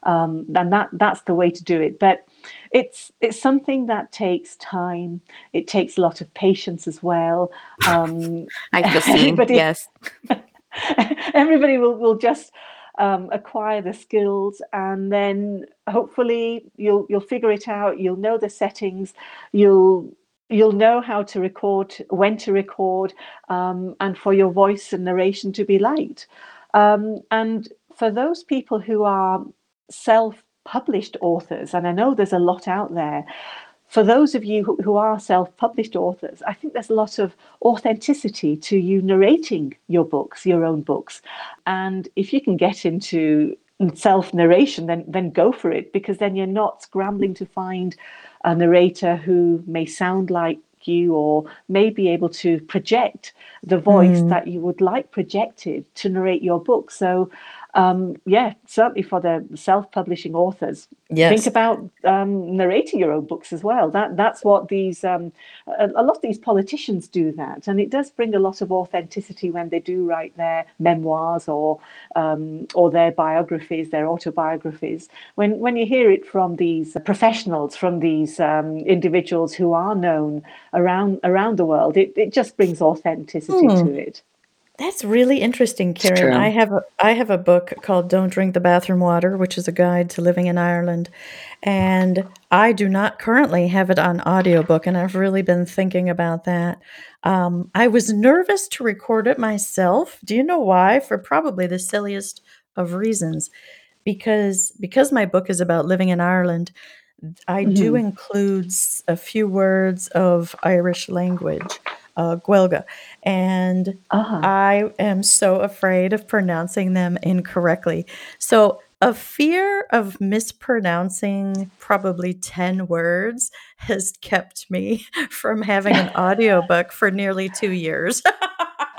S3: Um, and that that's the way to do it. But it's it's something that takes time. It takes a lot of patience as well. Um,
S2: I feel seen. Yes.
S3: everybody will, will just um, acquire the skills and then hopefully you'll you'll figure it out you'll know the settings you'll you'll know how to record when to record um, and for your voice and narration to be light um, and for those people who are self-published authors and i know there's a lot out there for those of you who, who are self published authors, I think there's a lot of authenticity to you narrating your books, your own books. And if you can get into self narration, then, then go for it because then you're not scrambling to find a narrator who may sound like you or may be able to project the voice mm. that you would like projected to narrate your book. So um, yeah, certainly for the self-publishing authors, yes. think about um, narrating your own books as well. That that's what these um, a, a, lot of these politicians do that, and it does bring a lot of authenticity when they do write their memoirs or um, or their biographies, their autobiographies. When when you hear it from these professionals, from these um, individuals who are known around around the world, it, it just brings authenticity mm. to it.
S1: That's really interesting, Karen. I have a I have a book called Don't Drink the Bathroom Water, which is a guide to living in Ireland. And I do not currently have it on audiobook, and I've really been thinking about that. Um, I was nervous to record it myself. Do you know why? For probably the silliest of reasons. Because because my book is about living in Ireland, I mm-hmm. do include a few words of Irish language uh, Gaeilge. And uh-huh. I am so afraid of pronouncing them incorrectly. So, a fear of mispronouncing probably 10 words has kept me from having an audiobook for nearly two years.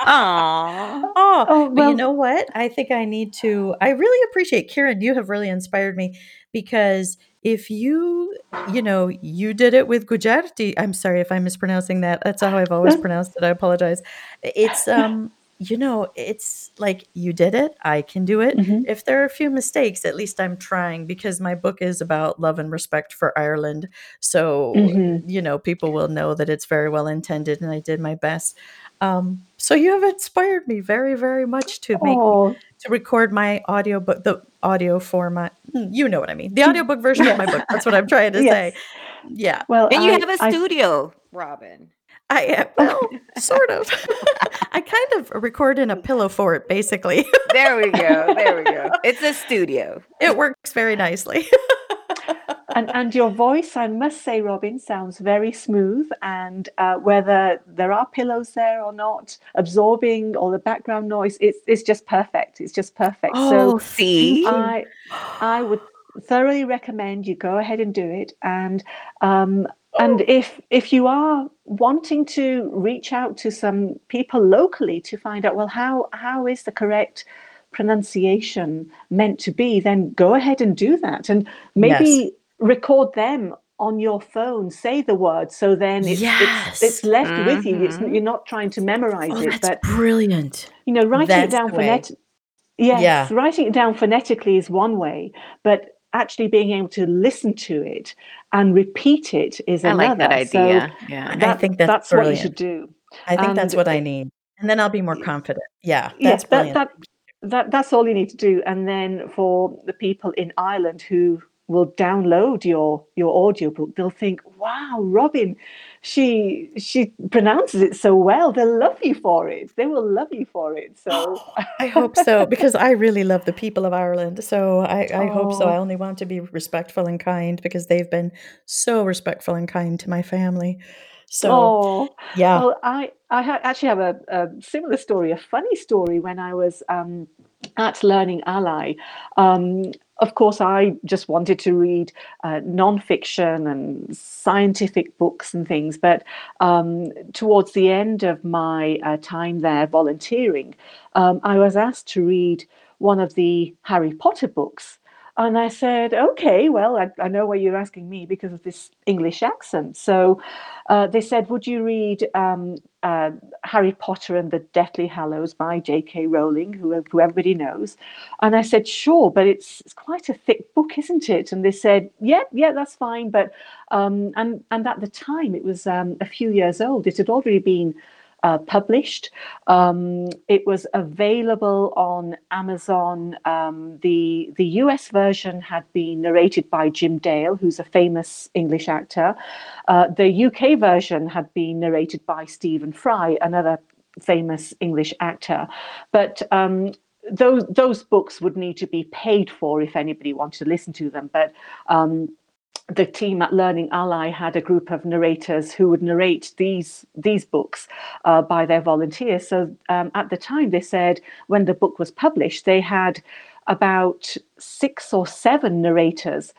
S2: Aww.
S1: Oh, oh well, but you know what? I think I need to. I really appreciate Karen. You have really inspired me because if you you know you did it with gujarati i'm sorry if i'm mispronouncing that that's how i've always pronounced it i apologize it's um you know it's like you did it i can do it mm-hmm. if there are a few mistakes at least i'm trying because my book is about love and respect for ireland so mm-hmm. you know people will know that it's very well intended and i did my best um, so you have inspired me very, very much to make oh. To record my audiobook, the audio format. Hmm, you know what I mean? The audiobook version of my book. That's what I'm trying to yes. say. Yeah.
S2: Well, and you I, have a studio, I, Robin.
S1: I am well, sort of. I kind of record in a pillow fort, basically.
S2: there we go. There we go. It's a studio.
S1: It works very nicely
S3: and and your voice, I must say, Robin, sounds very smooth. And uh, whether there are pillows there or not, absorbing all the background noise, it's it's just perfect. It's just perfect.
S2: Oh, so see,
S3: I I would thoroughly recommend you go ahead and do it. And um, and if if you are wanting to reach out to some people locally to find out, well, how how is the correct pronunciation meant to be, then go ahead and do that. And maybe yes record them on your phone say the word so then it's, yes. it's, it's, left mm-hmm. with you. It's, mm-hmm. you're not trying to memorize
S1: oh,
S3: it
S1: but brilliant.
S3: you know writing that's it down phonetically yes yeah. writing it down phonetically is one way but actually being able to listen to it and repeat it is
S2: I
S3: another
S2: like that idea
S3: so yeah that, I think that's, that's what you should do.
S1: I think and that's what I need. And then I'll be more confident. Yeah that's
S3: yeah, that, that, that that's all you need to do. And then for the people in Ireland who will download your your audiobook they'll think wow robin she she pronounces it so well they'll love you for it they will love you for it. So
S1: i hope so because i really love the people of ireland so i i oh. hope so. I only want to be respectful and kind because they've been so respectful and kind to my family. So
S3: oh,
S1: yeah.
S3: well i i ha- actually have a, a, similar story a funny story when i was um at Learning Ally, um, of course, I just wanted to read uh, nonfiction and scientific books and things. But um, towards the end of my uh, time there volunteering, um, I was asked to read one of the Harry Potter books. And I said, okay, well, I, I, know why you're asking me because of this English accent. So uh, they said, would you read um, uh, Harry Potter and the Deathly Hallows by J.K. Rowling, who, who everybody knows? And I said, sure, but it's, it's quite a thick book, isn't it? And they said, yeah, yeah, that's fine. But um, and and at the time, it was um, a few years old. It had already been uh, published. Um, it was available on Amazon. Um, the the US version had been narrated by Jim Dale, who's a famous English actor. Uh, the UK version had been narrated by Stephen Fry, another famous English actor. But um, those those books would need to be paid for if anybody wanted to listen to them. But um, the team at Learning Ally had a group of narrators who would narrate these these books uh, by their volunteers. So um, at the time, they said when the book was published, they had about six or seven narrators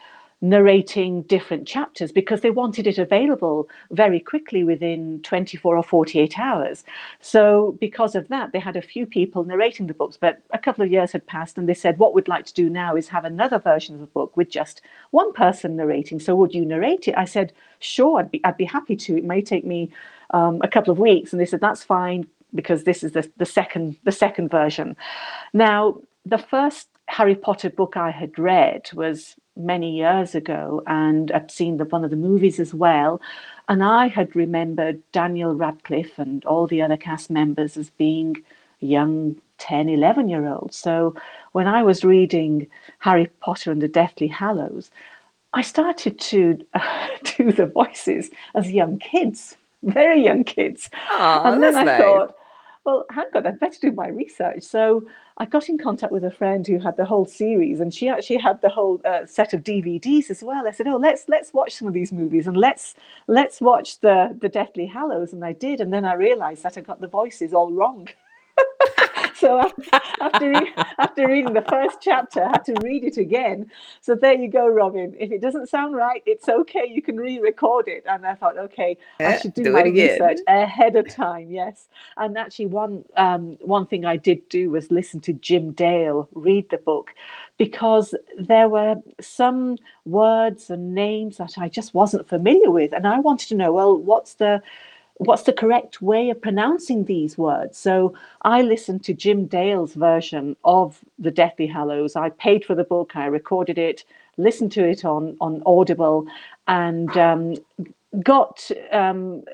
S3: narrating different chapters because they wanted it available very quickly within 24 or 48 hours. So, because of that, they had a few people narrating the books. But a couple of years had passed, and they said, What we'd like to do now is have another version of the book with just one person narrating. So, would you narrate it? I said, Sure, I'd be, I'd be happy to. It may take me um, a couple of weeks. And they said, That's fine because this is the, the second the second version. Now, the first Harry Potter book I had read was many years ago, and I'd seen the, one of the movies as well. And I had remembered Daniel Radcliffe and all the other cast members as being young 10, 11 year olds. So when I was reading Harry Potter and the Deathly Hallows, I started to uh, do the voices as young kids, very young kids.
S2: Aww,
S3: and then I
S2: nice.
S3: thought, well, hang on, I'd better do my research. So I got in contact with a friend who had the whole series, and she actually had the whole uh, set of DVDs as well. I said, "Oh, let's let's watch some of these movies, and let's let's watch the the Deathly Hallows." And I did, and then I realised that I got the voices all wrong. so after re- after reading the first chapter, I had to read it again. So there you go, Robin. If it doesn't sound right, it's okay. You can re-record it. And I thought, okay, I should do,
S2: do
S3: my research ahead of time. Yes. And actually, one um, one thing I did do was listen to Jim Dale read the book because there were some words and names that I just wasn't familiar with, and I wanted to know, well, what's the what's the correct way of pronouncing these words? So I listened to Jim Dale's version of the Deathly Hallows. I paid for the book, I recorded it, listened to it on on Audible, and um, got. Um,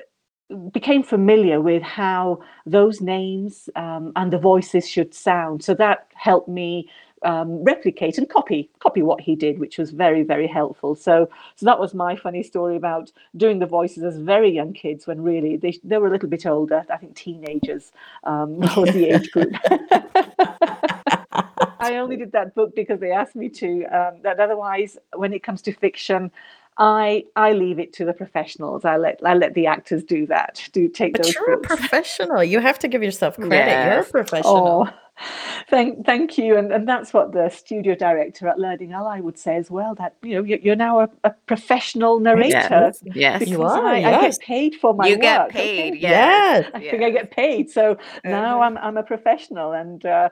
S3: became familiar with how those names um, and the voices should sound so that helped me um, replicate and copy copy what he did, which was very very helpful. So so that was my funny story about doing the voices as very young kids when really they they were a little bit older. I think teenagers um, was the age group. I only did that book because they asked me to. Um, that otherwise, when it comes to fiction, I I leave it to the professionals. I let I let the actors do that. Do take
S1: but
S3: those.
S1: you're
S3: books.
S1: a professional. You have to give yourself credit. You're a professional.
S3: Oh, thank thank you, and and that's what the studio director at Learning Ally would say as well. That you know you're, you're now a, a professional narrator.
S2: Yes. Yes.
S1: You are,
S3: I, I get paid for my work.
S2: you
S3: work.
S2: get
S3: okay?
S2: paid. Yes.
S1: Yes.
S3: I think I get paid. So now
S2: Mhm.
S3: I'm I'm a professional, and uh,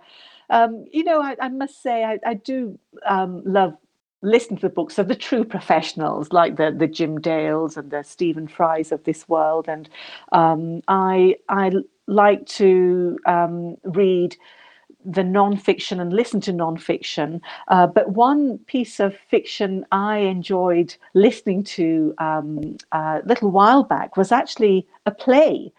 S3: um, you know I, I must say I, I do um, love listening to the books of the true professionals like the the Jim Dales and the Stephen Fries of this world, and um, I I like to um, read the non-fiction and listen to non-fiction. Uh, but one piece of fiction I enjoyed listening to um, a little while back was actually a play.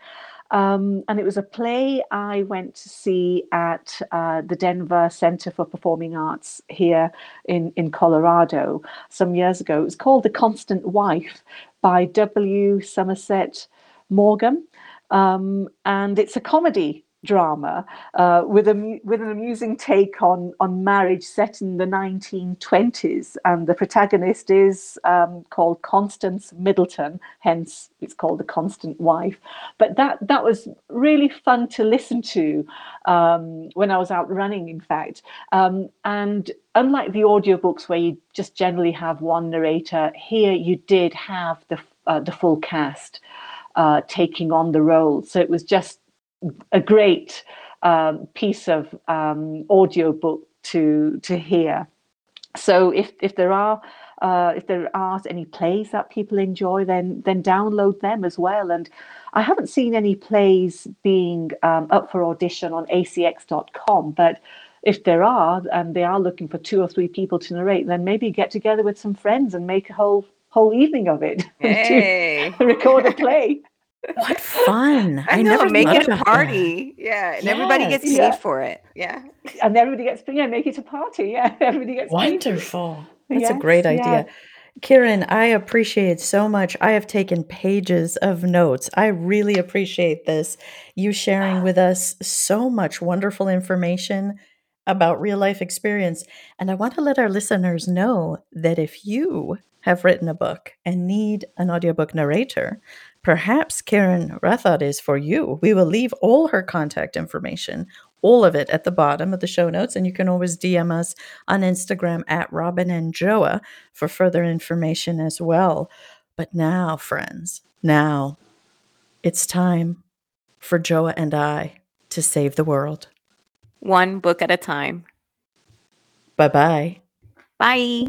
S3: Um, and it was a play I went to see at uh, the Denver Center for Performing Arts here in, in Colorado some years ago. It was called The Constant Wife by W. Somerset Morgan. Um, and it's a comedy drama uh, with a with an amusing take on on marriage set in the 1920s and the protagonist is um, called Constance Middleton hence it's called the constant wife. But that that was really fun to listen to um, when I was out running in fact. Um, and unlike the audiobooks where you just generally have one narrator here you did have the uh, the full cast uh, taking on the role. So it was just a great um, piece of um, audio book to to hear. So if if there are uh, if there are any plays that people enjoy, then then download them as well. And I haven't seen any plays being um, up for audition on acx.com, but if there are and they are looking for two or three people to narrate, then maybe get together with some friends and make a whole whole evening of it.
S2: Hey.
S3: record a play.
S1: What fun.
S2: I, know,
S1: never
S2: make it a
S1: about that.
S2: party. Yeah. And everybody gets paid
S3: Yeah.
S2: for it. Yeah.
S3: and everybody gets yeah make it a party yeah everybody gets paid for it.
S1: Wonderful. That's a
S3: Yes,
S1: great
S3: yeah.
S1: idea. Kieran, I appreciate so much. I have taken pages of notes. I really appreciate this. You sharing ah. with us so much wonderful information about real life experience. And I want to let our listeners know that if you have written a book and need an audiobook narrator, perhaps Karen Rathod is for you. We will leave all her contact information all of it at the bottom of the show notes. And you can always DM us on Instagram at Robin and Joa for further information as well. But now, friends, now it's time for Joa and I to save the world.
S2: One book at a time.
S1: Bye-bye.
S2: Bye.